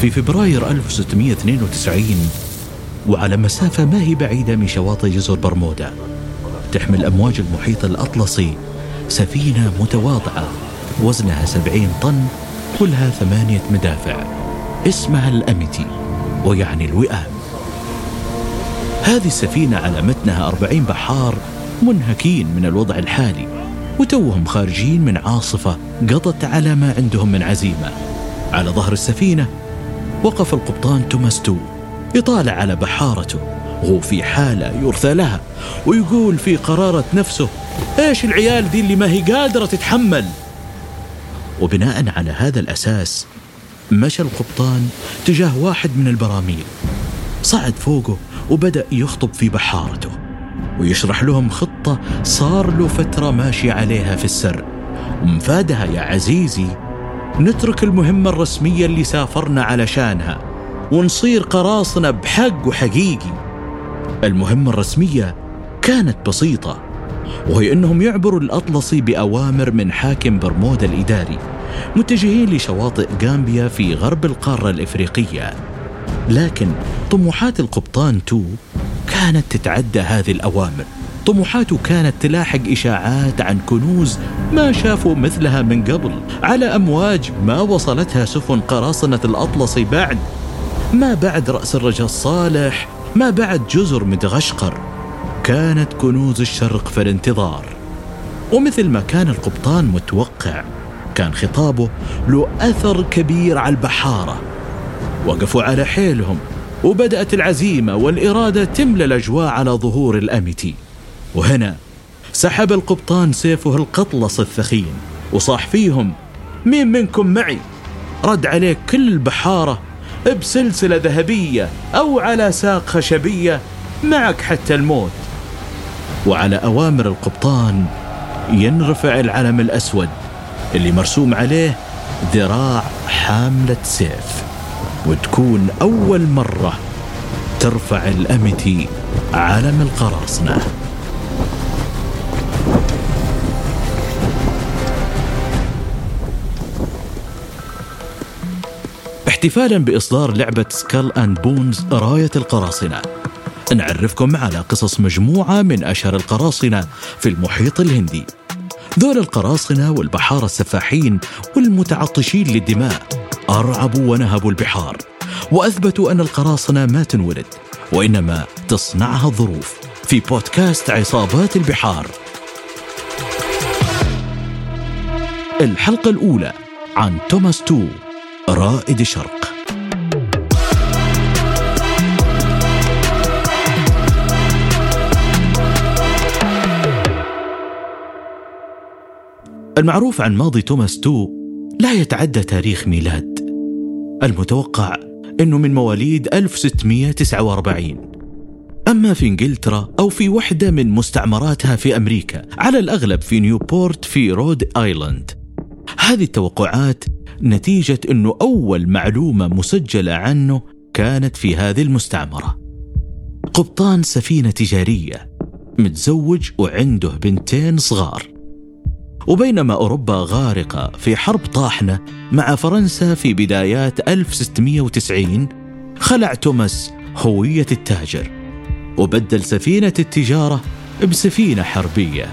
في فبراير 1692 وعلى مسافة ما هي بعيدة من شواطئ جزر برمودا تحمل أمواج المحيط الأطلسي سفينة متواضعة وزنها 70 طن كلها ثمانية مدافع. اسمها الأميتي ويعني الوئام. هذه السفينة على متنها أربعين بحار منهكين من الوضع الحالي وتوهم خارجين من عاصفة قضت على ما عندهم من عزيمة. على ظهر السفينة وقف القبطان توماس يطالع على بحارته. وهو في حالة يرثى لها ويقول في قرارة نفسه إيش العيال دي اللي ما هي قادرة تتحمل؟ وبناء على هذا الأساس مشى القبطان تجاه واحد من البراميل. صعد فوقه وبدأ يخطب في بحارته ويشرح لهم خطة صار له فترة ماشي عليها في السر. ومفادها يا عزيزي نترك المهمة الرسمية اللي سافرنا علشانها ونصير قراصنة بحق وحقيقي. المهمة الرسمية كانت بسيطة وهي أنهم يعبروا الأطلسي بأوامر من حاكم برمودا الإداري متجهين لشواطئ غامبيا في غرب القارة الإفريقية. لكن طموحات القبطان تو كانت تتعدى هذه الأوامر. طموحاته كانت تلاحق إشاعات عن كنوز ما شافوا مثلها من قبل. على أمواج ما وصلتها سفن قراصنة الأطلسي بعد. ما بعد رأس الرجاء الصالح ما بعد جزر مدغشقر. كانت كنوز الشرق في الانتظار. ومثل ما كان القبطان متوقع كان خطابه له أثر كبير على البحارة. وقفوا على حيلهم وبدأت العزيمة والإرادة تملى الأجواء على ظهور الأميتي وهنا سحب القبطان سيفه القطلس الثخين وصاح فيهم مين منكم معي؟ رد عليه كل البحارة بسلسلة ذهبية أو على ساق خشبية معك حتى الموت. وعلى أوامر القبطان ينرفع العلم الأسود اللي مرسوم عليه ذراع حاملة سيف وتكون أول مرة ترفع الأمتي علم القراصنة. احتفالا بإصدار لعبة سكال أند بونز راية القراصنة. نعرفكم على قصص مجموعة من أشهر القراصنة في المحيط الهندي. ذول القراصنة والبحارة السفاحين والمتعطشين للدماء أرعبوا ونهبوا البحار وأثبتوا أن القراصنة ما تنولد وإنما تصنعها الظروف في بودكاست عصابات البحار. الحلقة الأولى عن توماس تو. رائد الشرق المعروف عن ماضي توماس تو لا يتعدى تاريخ ميلاد. المتوقع أنه من مواليد 1649 أما في إنجلترا أو في وحدة من مستعمراتها في أمريكا على الأغلب في نيوبورت في رود آيلاند. هذه التوقعات نتيجة أنه أول معلومة مسجلة عنه كانت في هذه المستعمرة. قبطان سفينة تجارية متزوج وعنده بنتين صغار. وبينما أوروبا غارقة في حرب طاحنة مع فرنسا في بدايات 1690 خلع توماس هوية التاجر وبدل سفينة التجارة بسفينة حربية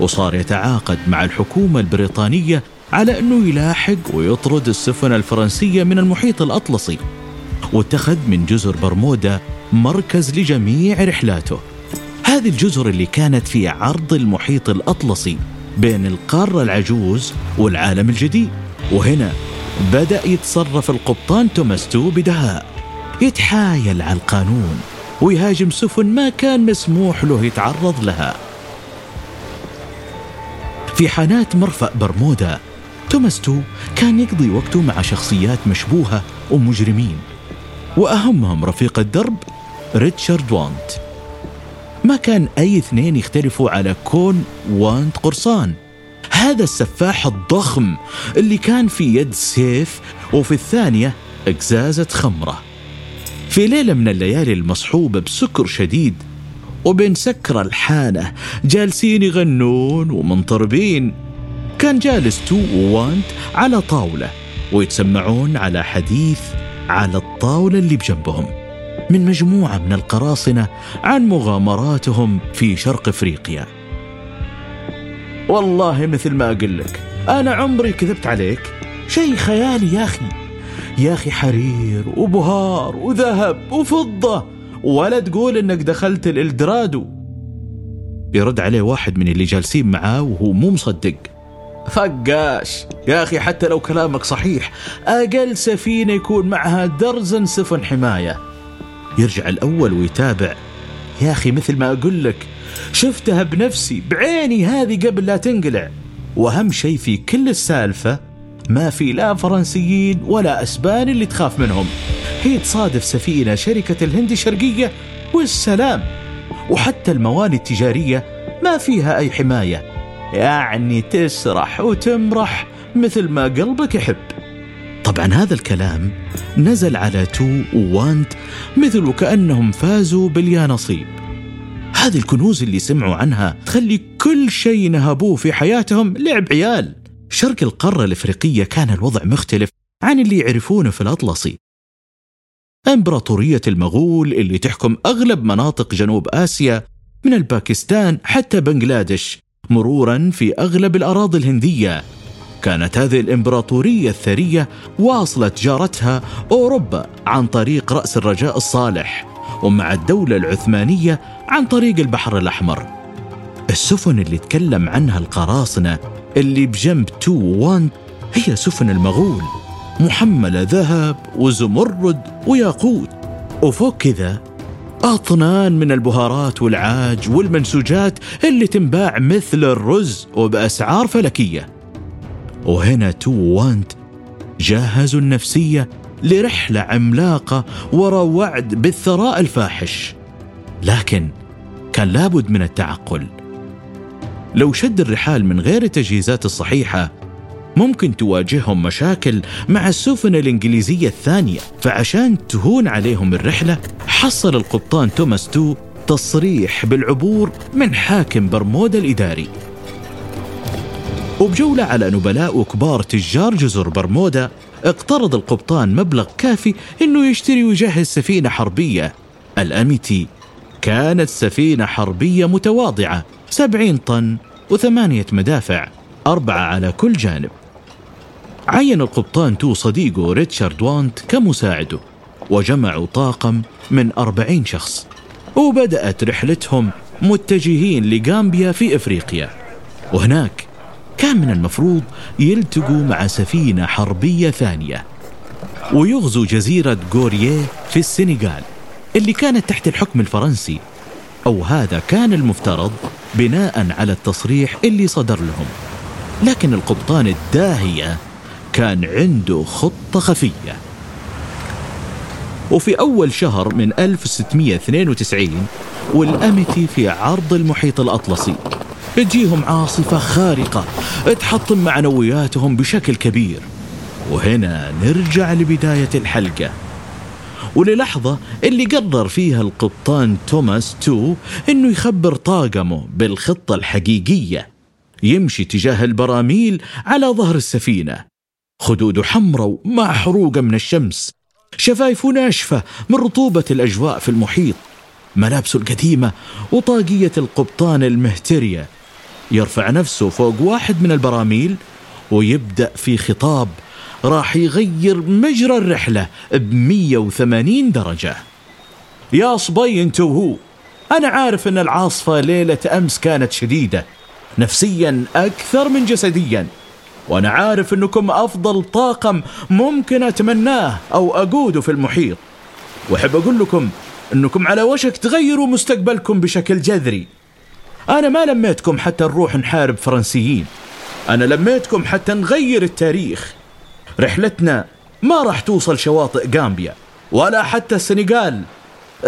وصار يتعاقد مع الحكومة البريطانية على أنه يلاحق ويطرد السفن الفرنسية من المحيط الأطلسي واتخذ من جزر برمودا مركز لجميع رحلاته. هذه الجزر اللي كانت في عرض المحيط الأطلسي بين القارة العجوز والعالم الجديد. وهنا بدأ يتصرف القبطان توماستو بدهاء يتحايل على القانون ويهاجم سفن ما كان مسموح له يتعرض لها. في حانات مرفأ برمودا توماستو كان يقضي وقته مع شخصيات مشبوهة ومجرمين وأهمهم رفيق الدرب ريتشارد وانت. ما كان أي اثنين يختلفوا على كون وانت قرصان. هذا السفاح الضخم اللي كان في يد سيف وفي الثانية إقزازة خمرة. في ليلة من الليالي المصحوبة بسكر شديد وبين سكرة الحانة جالسين يغنون ومنطربين. كان جالس تو ووانت على طاولة ويتسمعون على حديث على الطاولة اللي بجنبهم من مجموعة من القراصنة عن مغامراتهم في شرق إفريقيا. والله مثل ما أقول لك أنا عمري كذبت عليك. شيء خيالي يا أخي. يا أخي حرير وبهار وذهب وفضة. ولا تقول إنك دخلت الإلدرادو. يرد عليه واحد من اللي جالسين معاه وهو مو مصدق. فقاش. يا أخي حتى لو كلامك صحيح أقل سفينة يكون معها درزن سفن حماية. يرجع الأول ويتابع. يا أخي مثل ما أقول لك شفتها بنفسي بعيني هذه قبل لا تنقلع. وأهم شيء في كل السالفة ما في لا فرنسيين ولا أسبان اللي تخاف منهم. هي تصادف سفينة شركة الهند الشرقية والسلام. وحتى المواني التجارية ما فيها أي حماية. يعني تسرح وتمرح مثل ما قلبك يحب. طبعا هذا الكلام نزل على تو ووانت مثل وكأنهم فازوا باليا نصيب هذه الكنوز اللي سمعوا عنها تخلي كل شيء نهبوه في حياتهم لعب عيال. شرق القارة الإفريقية كان الوضع مختلف عن اللي يعرفونه في الأطلسي. إمبراطورية المغول اللي تحكم أغلب مناطق جنوب آسيا من الباكستان حتى بنغلاديش مرورا في أغلب الأراضي الهندية. كانت هذه الإمبراطورية الثرية واصله تجارتها أوروبا عن طريق رأس الرجاء الصالح ومع الدولة العثمانية عن طريق البحر الأحمر. السفن اللي تكلم عنها القراصنة اللي بجنب تو وان هي سفن المغول محمله ذهب وزمرد وياقوت. وفوق كذا أطنان من البهارات والعاج والمنسوجات اللي تنباع مثل الرز وبأسعار فلكية. وهنا تو وانت جهزوا النفسية لرحلة عملاقة وراء وعد بالثراء الفاحش. لكن كان لابد من التعقل. لو شد الرحال من غير التجهيزات الصحيحة ممكن تواجههم مشاكل مع السفن الإنجليزية الثانية. فعشان تهون عليهم الرحلة حصل القبطان توماس تو تصريح بالعبور من حاكم برمودا الإداري. وبجولة على نبلاء وكبار تجار جزر برمودا اقترض القبطان مبلغ كافي إنه يشتري ويجهز سفينة حربية. الأميتي كانت سفينة حربية متواضعة سبعين طن وثمانية مدافع أربعة على كل جانب. عين القبطان تو صديقه ريتشارد وانت كمساعده وجمعوا طاقم من أربعين شخص وبدأت رحلتهم متجهين لغامبيا في إفريقيا. وهناك كان من المفروض يلتقوا مع سفينة حربية ثانية ويغزوا جزيرة غوريه في السنغال اللي كانت تحت الحكم الفرنسي. أو هذا كان المفترض بناء على التصريح اللي صدر لهم. لكن القبطان الداهية كان عنده خطة خفية. وفي أول شهر من 1692 والأمتي في عرض المحيط الأطلسي تجيهم عاصفة خارقة تحطم معنوياتهم بشكل كبير. وهنا نرجع لبداية الحلقة. وللحظة اللي قرر فيها القبطان توماس تو إنه يخبر طاقمه بالخطة الحقيقية يمشي تجاه البراميل على ظهر السفينة. خدوده حمراء مع حروقة من الشمس. شفايفه ناشفة من رطوبة الأجواء في المحيط. ملابسه القديمة وطاقية القبطان المهترية. يرفع نفسه فوق واحد من البراميل ويبدأ في خطاب راح يغير مجرى الرحلة ب 180 درجة. يا صبي انت وهو أنا عارف أن العاصفة ليلة أمس كانت شديدة نفسيا أكثر من جسديا. وأنا عارف أنكم أفضل طاقم ممكن أتمناه أو أقوده في المحيط. وأحب أقول لكم أنكم على وشك تغيروا مستقبلكم بشكل جذري. أنا ما لميتكم حتى نروح نحارب فرنسيين. أنا لميتكم حتى نغير التاريخ. رحلتنا ما راح توصل شواطئ غامبيا ولا حتى السنغال.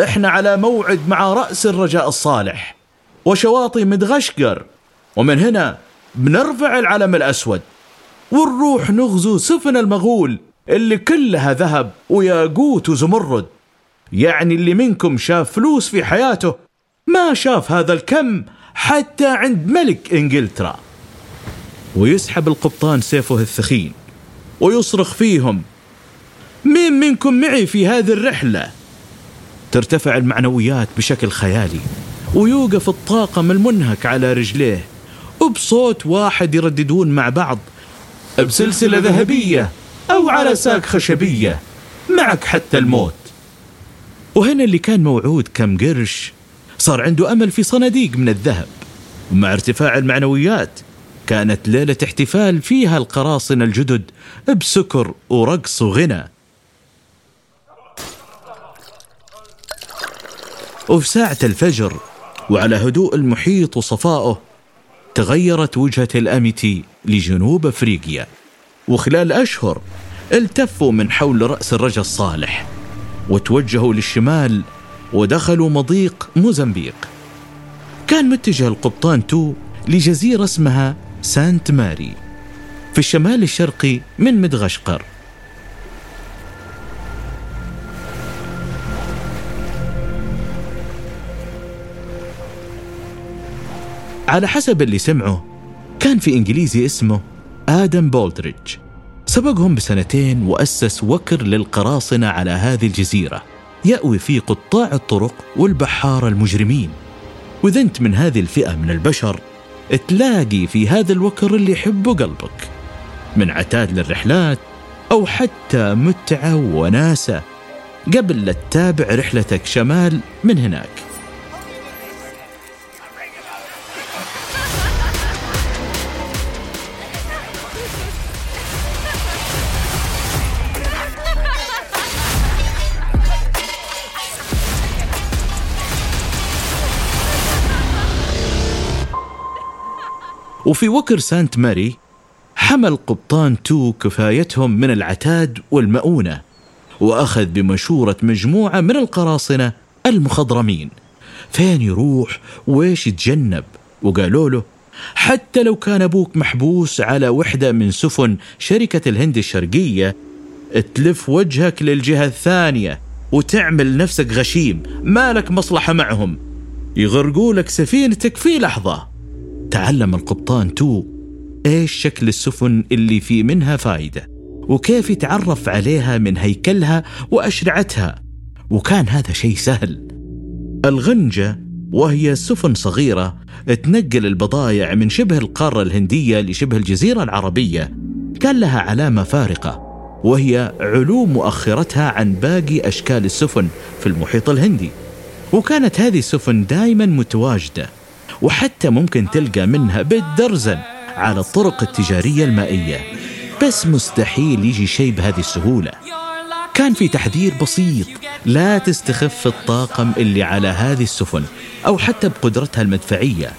إحنا على موعد مع رأس الرجاء الصالح وشواطئ مدغشقر. ومن هنا بنرفع العلم الأسود. ونروح نغزو سفن المغول اللي كلها ذهب وياقوت وزمرد يعني اللي منكم شاف فلوس في حياته ما شاف هذا الكم حتى عند ملك إنجلترا ويسحب القبطان سيفه الثخين ويصرخ فيهم مين منكم معي في هذه الرحلة؟ ترتفع المعنويات بشكل خيالي ويوقف الطاقم المنهك على رجليه وبصوت واحد يرددون مع بعض بسلسلة ذهبية أو على ساق خشبية معك حتى الموت. وهنا اللي كان موعود كم قرش صار عنده أمل في صناديق من الذهب. ومع ارتفاع المعنويات كانت ليلة احتفال فيها القراصنة الجدد بسكر ورقص وغنى. وفي ساعة الفجر وعلى هدوء المحيط وصفائه تغيرت وجهة الأميتي لجنوب أفريقيا وخلال أشهر التفوا من حول رأس الرجا الصالح وتوجهوا للشمال ودخلوا مضيق موزمبيق. كان متجه القبطان تو لجزيرة اسمها سانت ماري في الشمال الشرقي من مدغشقر. على حسب اللي سمعه. كان في إنجليزي اسمه آدم بولدريج سبقهم بسنتين وأسس وكر للقراصنة على هذه الجزيرة. يأوي فيه قطاع الطرق والبحارة المجرمين. وإذا أنت من هذه الفئة من البشر تلاقي في هذا الوكر اللي يحبه قلبك. من عتاد للرحلات أو حتى متعة وناسة. قبل لا تتابع رحلتك شمال من هناك. وفي وكر سانت ماري حمل قبطان تو كفايتهم من العتاد والمؤونة وأخذ بمشورة مجموعة من القراصنة المخضرمين. فين يروح؟ ويش يتجنب؟ وقالوا له حتى لو كان أبوك محبوس على وحدة من سفن شركة الهند الشرقية تلف وجهك للجهة الثانية وتعمل نفسك غشيم ما لك مصلحة معهم. يغرقوا لك سفينتك في لحظة. تعلم القبطان تو إيش شكل السفن اللي في منها فايدة؟ وكيف يتعرف عليها من هيكلها وأشرعتها؟ وكان هذا شيء سهل. الغنجة وهي سفن صغيرة تنقل البضائع من شبه القارة الهندية لشبه الجزيرة العربية. كان لها علامة فارقة وهي علو مؤخرتها عن باقي أشكال السفن في المحيط الهندي. وكانت هذه السفن دائما متواجدة. وحتى ممكن تلقى منها بالدرزن على الطرق التجارية المائية. بس مستحيل يجي شيء بهذه السهولة. كان في تحذير بسيط. لا تستخف الطاقم اللي على هذه السفن أو حتى بقدرتها المدفعية.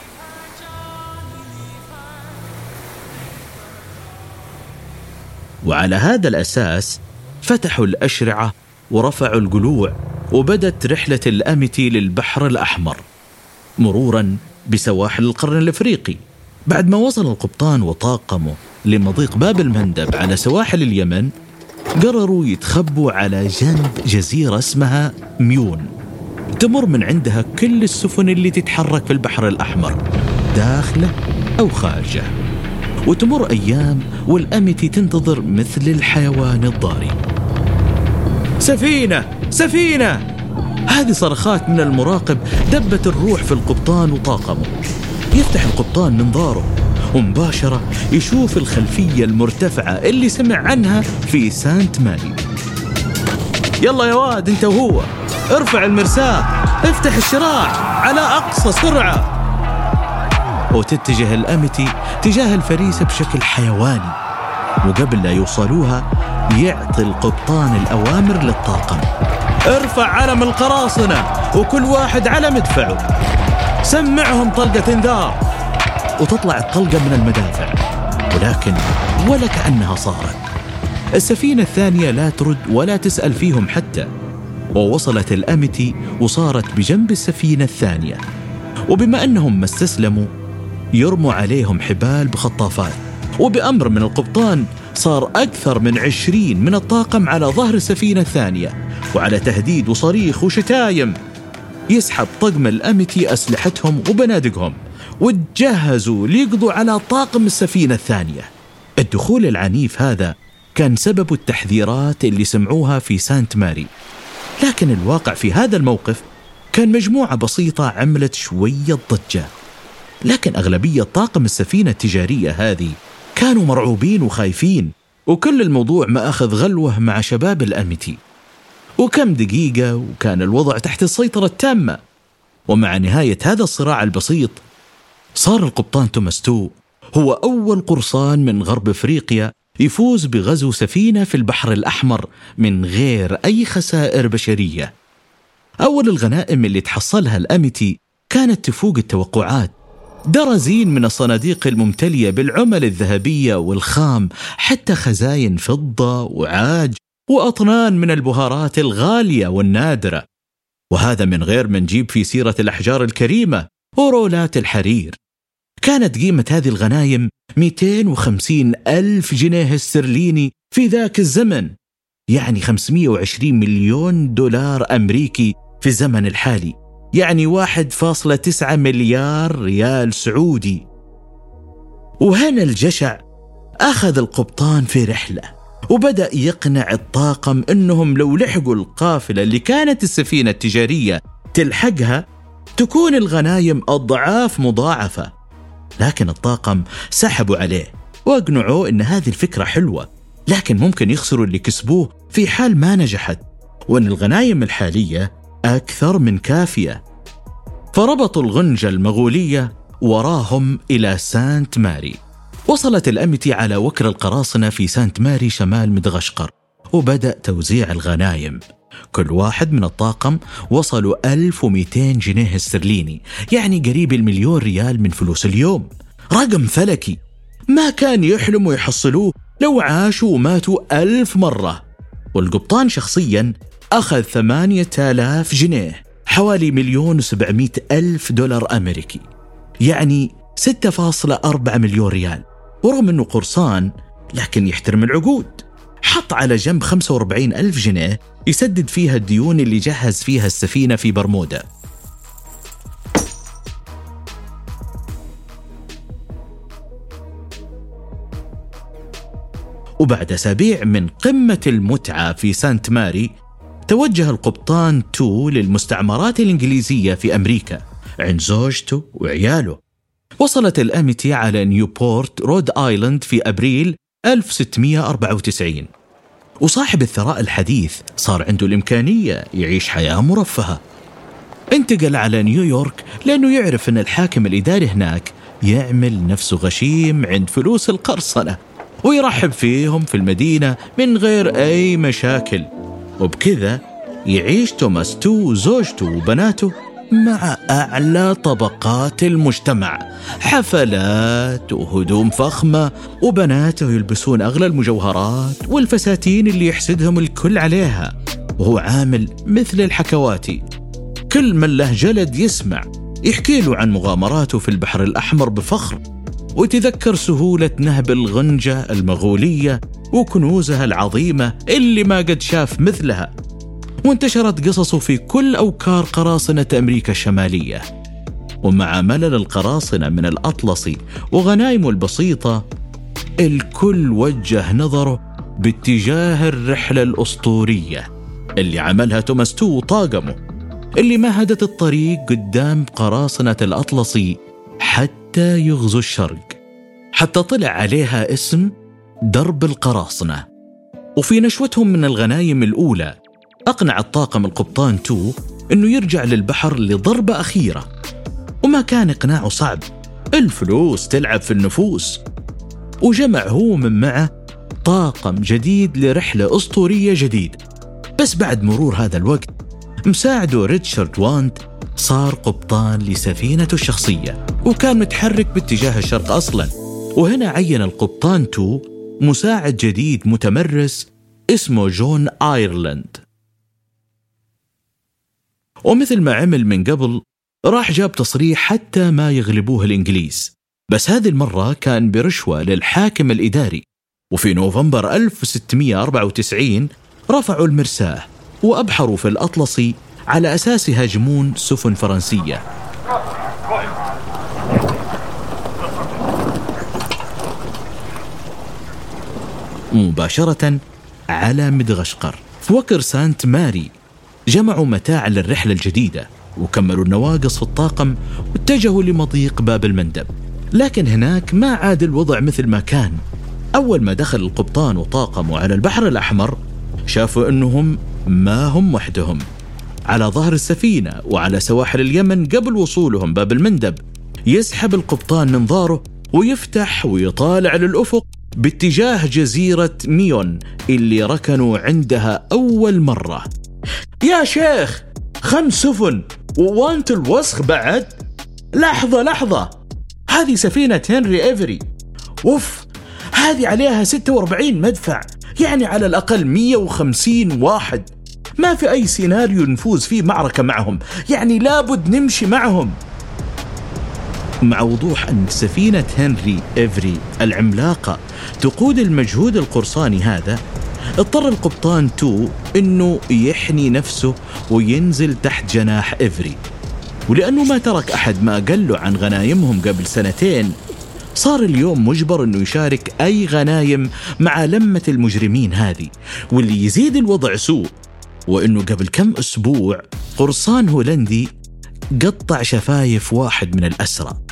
وعلى هذا الأساس فتحوا الأشرعة ورفعوا القلوع وبدت رحلة الأمتي للبحر الأحمر. مرورا بسواحل القرن الإفريقي. بعد ما وصل القبطان وطاقمه لمضيق باب المندب على سواحل اليمن قرروا يتخبوا على جنب جزيرة اسمها ميون. تمر من عندها كل السفن اللي تتحرك في البحر الأحمر داخلة أو خارجة. وتمر أيام والأمتي تنتظر مثل الحيوان الضاري. سفينة! سفينة! هذه صرخات من المراقب دبت الروح في القبطان وطاقمه. يفتح القبطان منظاره ومباشرة يشوف الخلفية المرتفعة اللي سمع عنها في سانت ماري يلا يا واد انت وهو. ارفع المرساة افتح الشراع على أقصى سرعة. وتتجه الأمتي تجاه الفريسة بشكل حيواني. وقبل لا يوصلوها يعطي القبطان الأوامر للطاقم. ارفع علم القراصنة وكل واحد على مدفعه. سمعهم طلقة انذار وتطلع الطلقة من المدافع. ولكن ولا كأنها صارت. السفينة الثانية لا ترد ولا تسأل فيهم حتى ووصلت الأمتي وصارت بجنب السفينة الثانية. وبما أنهم ما استسلموا يرموا عليهم حبال بخطافات. وبأمر من القبطان صار أكثر من عشرين من الطاقم على ظهر السفينة الثانية. وعلى تهديد وصريخ وشتايم يسحب طقم الأمتي أسلحتهم وبنادقهم وتجهزوا ليقضوا على طاقم السفينة الثانية. الدخول العنيف هذا كان سبب التحذيرات اللي سمعوها في سانت ماري. لكن الواقع في هذا الموقف كان مجموعة بسيطة عملت شوية ضجة. لكن أغلبية طاقم السفينة التجارية هذه كانوا مرعوبين وخايفين وكل الموضوع ما أخذ غلوة مع شباب الأميتي وكم دقيقة وكان الوضع تحت السيطرة التامة. ومع نهاية هذا الصراع البسيط صار القبطان توماس تو هو أول قرصان من غرب أفريقيا يفوز بغزو سفينة في البحر الأحمر من غير أي خسائر بشرية. أول الغنائم اللي تحصلها الأميتي كانت تفوق التوقعات. درزين من الصناديق الممتلية بالعمل الذهبية والخام حتى خزاين فضة وعاج وأطنان من البهارات الغالية والنادرة. وهذا من غير ما نجيب في سيرة الأحجار الكريمة ورولات الحرير. كانت قيمة هذه الغنايم 250 ألف جنيه استرليني في ذاك الزمن. يعني 520 مليون دولار أمريكي في الزمن الحالي. يعني 1.9 مليار ريال سعودي. وهنا الجشع أخذ القبطان في رحلة. وبدأ يقنع الطاقم أنهم لو لحقوا القافلة اللي كانت السفينة التجارية تلحقها تكون الغنايم أضعاف مضاعفة. لكن الطاقم سحبوا عليه وأقنعوه أن هذه الفكرة حلوة لكن ممكن يخسروا اللي كسبوه في حال ما نجحت وأن الغنايم الحالية أكثر من كافية. فربطوا الغنجة المغولية وراهم إلى سانت ماري. وصلت الأمتي على وكر القراصنة في سانت ماري شمال مدغشقر وبدأ توزيع الغنايم. كل واحد من الطاقم وصلوا 1200 جنيه استرليني يعني قريب المليون ريال من فلوس اليوم. رقم فلكي! ما كان يحلموا يحصلوه لو عاشوا وماتوا ألف مرة. والقبطان شخصيا أخذ ثمانية آلاف جنيه حوالي مليون وسبعمائة ألف دولار أمريكي يعني 6.4 مليون ريال. ورغم أنه قرصان لكن يحترم العقود. حط على جنب 45 ألف جنيه يسدد فيها الديون اللي جهز فيها السفينة في برمودا. وبعد أسابيع من قمة المتعة في سانت ماري توجه القبطان تو للمستعمرات الإنجليزية في أمريكا عند زوجته وعياله. وصلت الأميتي على نيوبورت رود آيلاند في أبريل 1694 وصاحب الثراء الحديث صار عنده الإمكانية يعيش حياة مرفهة. انتقل على نيويورك لأنه يعرف أن الحاكم الإداري هناك يعمل نفسه غشيم عند فلوس القرصنة ويرحب فيهم في المدينة من غير أي مشاكل. وبكذا يعيش توماس تو وزوجته وبناته. مع أعلى طبقات المجتمع. حفلات وهدوم فخمة وبناته يلبسون أغلى المجوهرات والفساتين اللي يحسدهم الكل عليها. وهو عامل مثل الحكواتي. كل من له جلد يسمع يحكي له عن مغامراته في البحر الأحمر بفخر وتذكر سهولة نهب الغنجة المغولية وكنوزها العظيمة اللي ما قد شاف مثلها. وانتشرت قصصه في كل أوكار قراصنة أمريكا الشمالية. ومع ملل القراصنة من الأطلسي وغنايمه البسيطة الكل وجه نظره باتجاه الرحلة الأسطورية اللي عملها توماس تو وطاقمه اللي مهدت الطريق قدام قراصنة الأطلسي حتى يغزو الشرق. حتى طلع عليها اسم درب القراصنة. وفي نشوتهم من الغنايم الأولى أقنع الطاقم القبطان تو أنه يرجع للبحر لضربة أخيرة. وما كان إقناعه صعب. الفلوس تلعب في النفوس. وجمع هو من معه طاقم جديد لرحلة أسطورية جديدة بس بعد مرور هذا الوقت مساعده ريتشارد وانت صار قبطان لسفينته الشخصية. وكان متحرك باتجاه الشرق أصلا. وهنا عين القبطان تو مساعد جديد متمرس اسمه جون آيرلاند. ومثل ما عمل من قبل راح جاب تصريح حتى ما يغلبوه الإنجليز. بس هذه المرة كان برشوة للحاكم الإداري. وفي نوفمبر 1694 رفعوا المرساة وأبحروا في الأطلسي على أساس يهاجمون سفن فرنسية. ومباشرة على مدغشقر. في وكر سانت ماري جمعوا متاع للرحلة الجديدة وكملوا النواقص في الطاقم واتجهوا لمضيق باب المندب. لكن هناك ما عاد الوضع مثل ما كان. أول ما دخل القبطان وطاقموا على البحر الأحمر شافوا أنهم ما هم وحدهم. على ظهر السفينة وعلى سواحل اليمن قبل وصولهم باب المندب يسحب القبطان منظاره ويفتح ويطالع للأفق باتجاه جزيرة ميون اللي ركنوا عندها أول مرة. يا شيخ خمس سفن one to الوسخ بعد؟ لحظة لحظة. هذه سفينة هنري إيفري. أوف هذه عليها 46 مدفع يعني على الأقل 150 واحد. ما في أي سيناريو نفوز فيه معركة معهم يعني لابد نمشي معهم. مع وضوح أن سفينة هنري إيفري العملاقة تقود المجهود القرصاني هذا اضطر القبطان تو انه يحني نفسه وينزل تحت جناح إيفري. ولأنه ما ترك أحد ما قال له عن غنايمهم قبل سنتين صار اليوم مجبر إنه يشارك أي غنايم مع لمة المجرمين هذه واللي يزيد الوضع سوء. وإنه قبل كم أسبوع قرصان هولندي قطع شفايف واحد من الأسرى.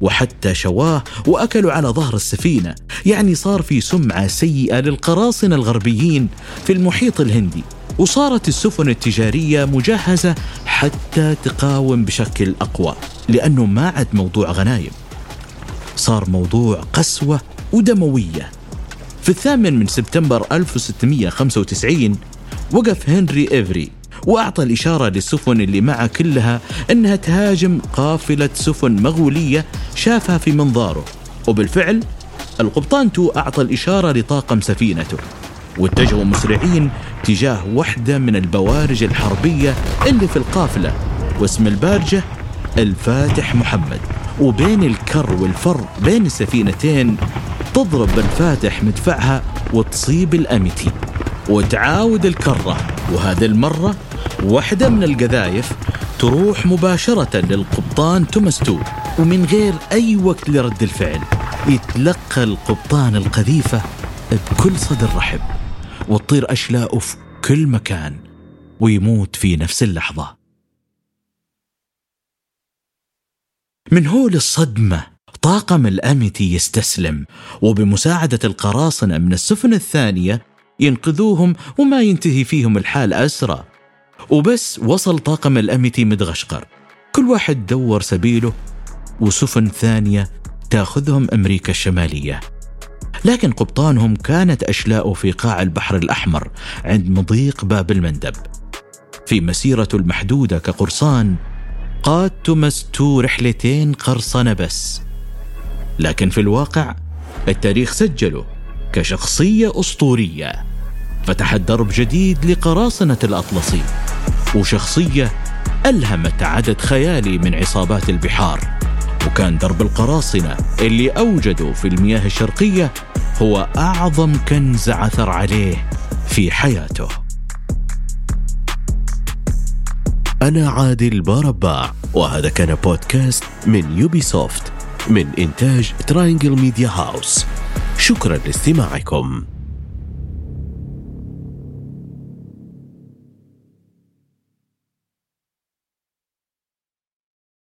وحتى شواه وأكلوا على ظهر السفينة. يعني صار في سمعة سيئة للقراصنة الغربيين في المحيط الهندي. وصارت السفن التجارية مجهزة حتى تقاوم بشكل أقوى لأنه ما عاد موضوع غنايم. صار موضوع قسوة ودموية. في الثامن من سبتمبر 1695 وقف هنري إيفري وأعطى الإشارة للسفن اللي معه كلها أنها تهاجم قافلة سفن مغولية شافها في منظاره. وبالفعل القبطان تو أعطى الإشارة لطاقم سفينته. واتجهوا مسرعين تجاه واحدة من البوارج الحربية اللي في القافلة واسم البارجة الفاتح محمد. وبين الكر والفر بين السفينتين تضرب الفاتح مدفعها وتصيب الأميتي وتعاود الكرة وهذه المرة واحدة من القذايف تروح مباشرة للقبطان توماستو ومن غير أي وقت لرد الفعل يتلقى القبطان القذيفة بكل صدر رحب وتطير أشلاؤه في كل مكان ويموت في نفس اللحظة. من هول الصدمة طاقم الأميتي يستسلم وبمساعدة القراصنة من السفن الثانية ينقذوهم وما ينتهي فيهم الحال أسرى وبس وصل طاقم الأميتي مدغشقر. كل واحد دور سبيله وسفن ثانية تأخذهم أمريكا الشمالية. لكن قبطانهم كانت أشلاء في قاع البحر الأحمر عند مضيق باب المندب. في مسيرته المحدودة كقرصان قاد توماس تو رحلتين قرصنة بس. لكن في الواقع التاريخ سجله كشخصية أسطورية. فتح درب جديد لقراصنة الأطلسي. وشخصية ألهمت عدد خيالي من عصابات البحار. وكان درب القراصنة اللي أوجدوا في المياه الشرقية هو أعظم كنز عثر عليه في حياته. أنا عادل بارباع وهذا كان بودكاست من يوبيسوفت من إنتاج تراينجل ميديا هاوس شكرا لاستماعكم.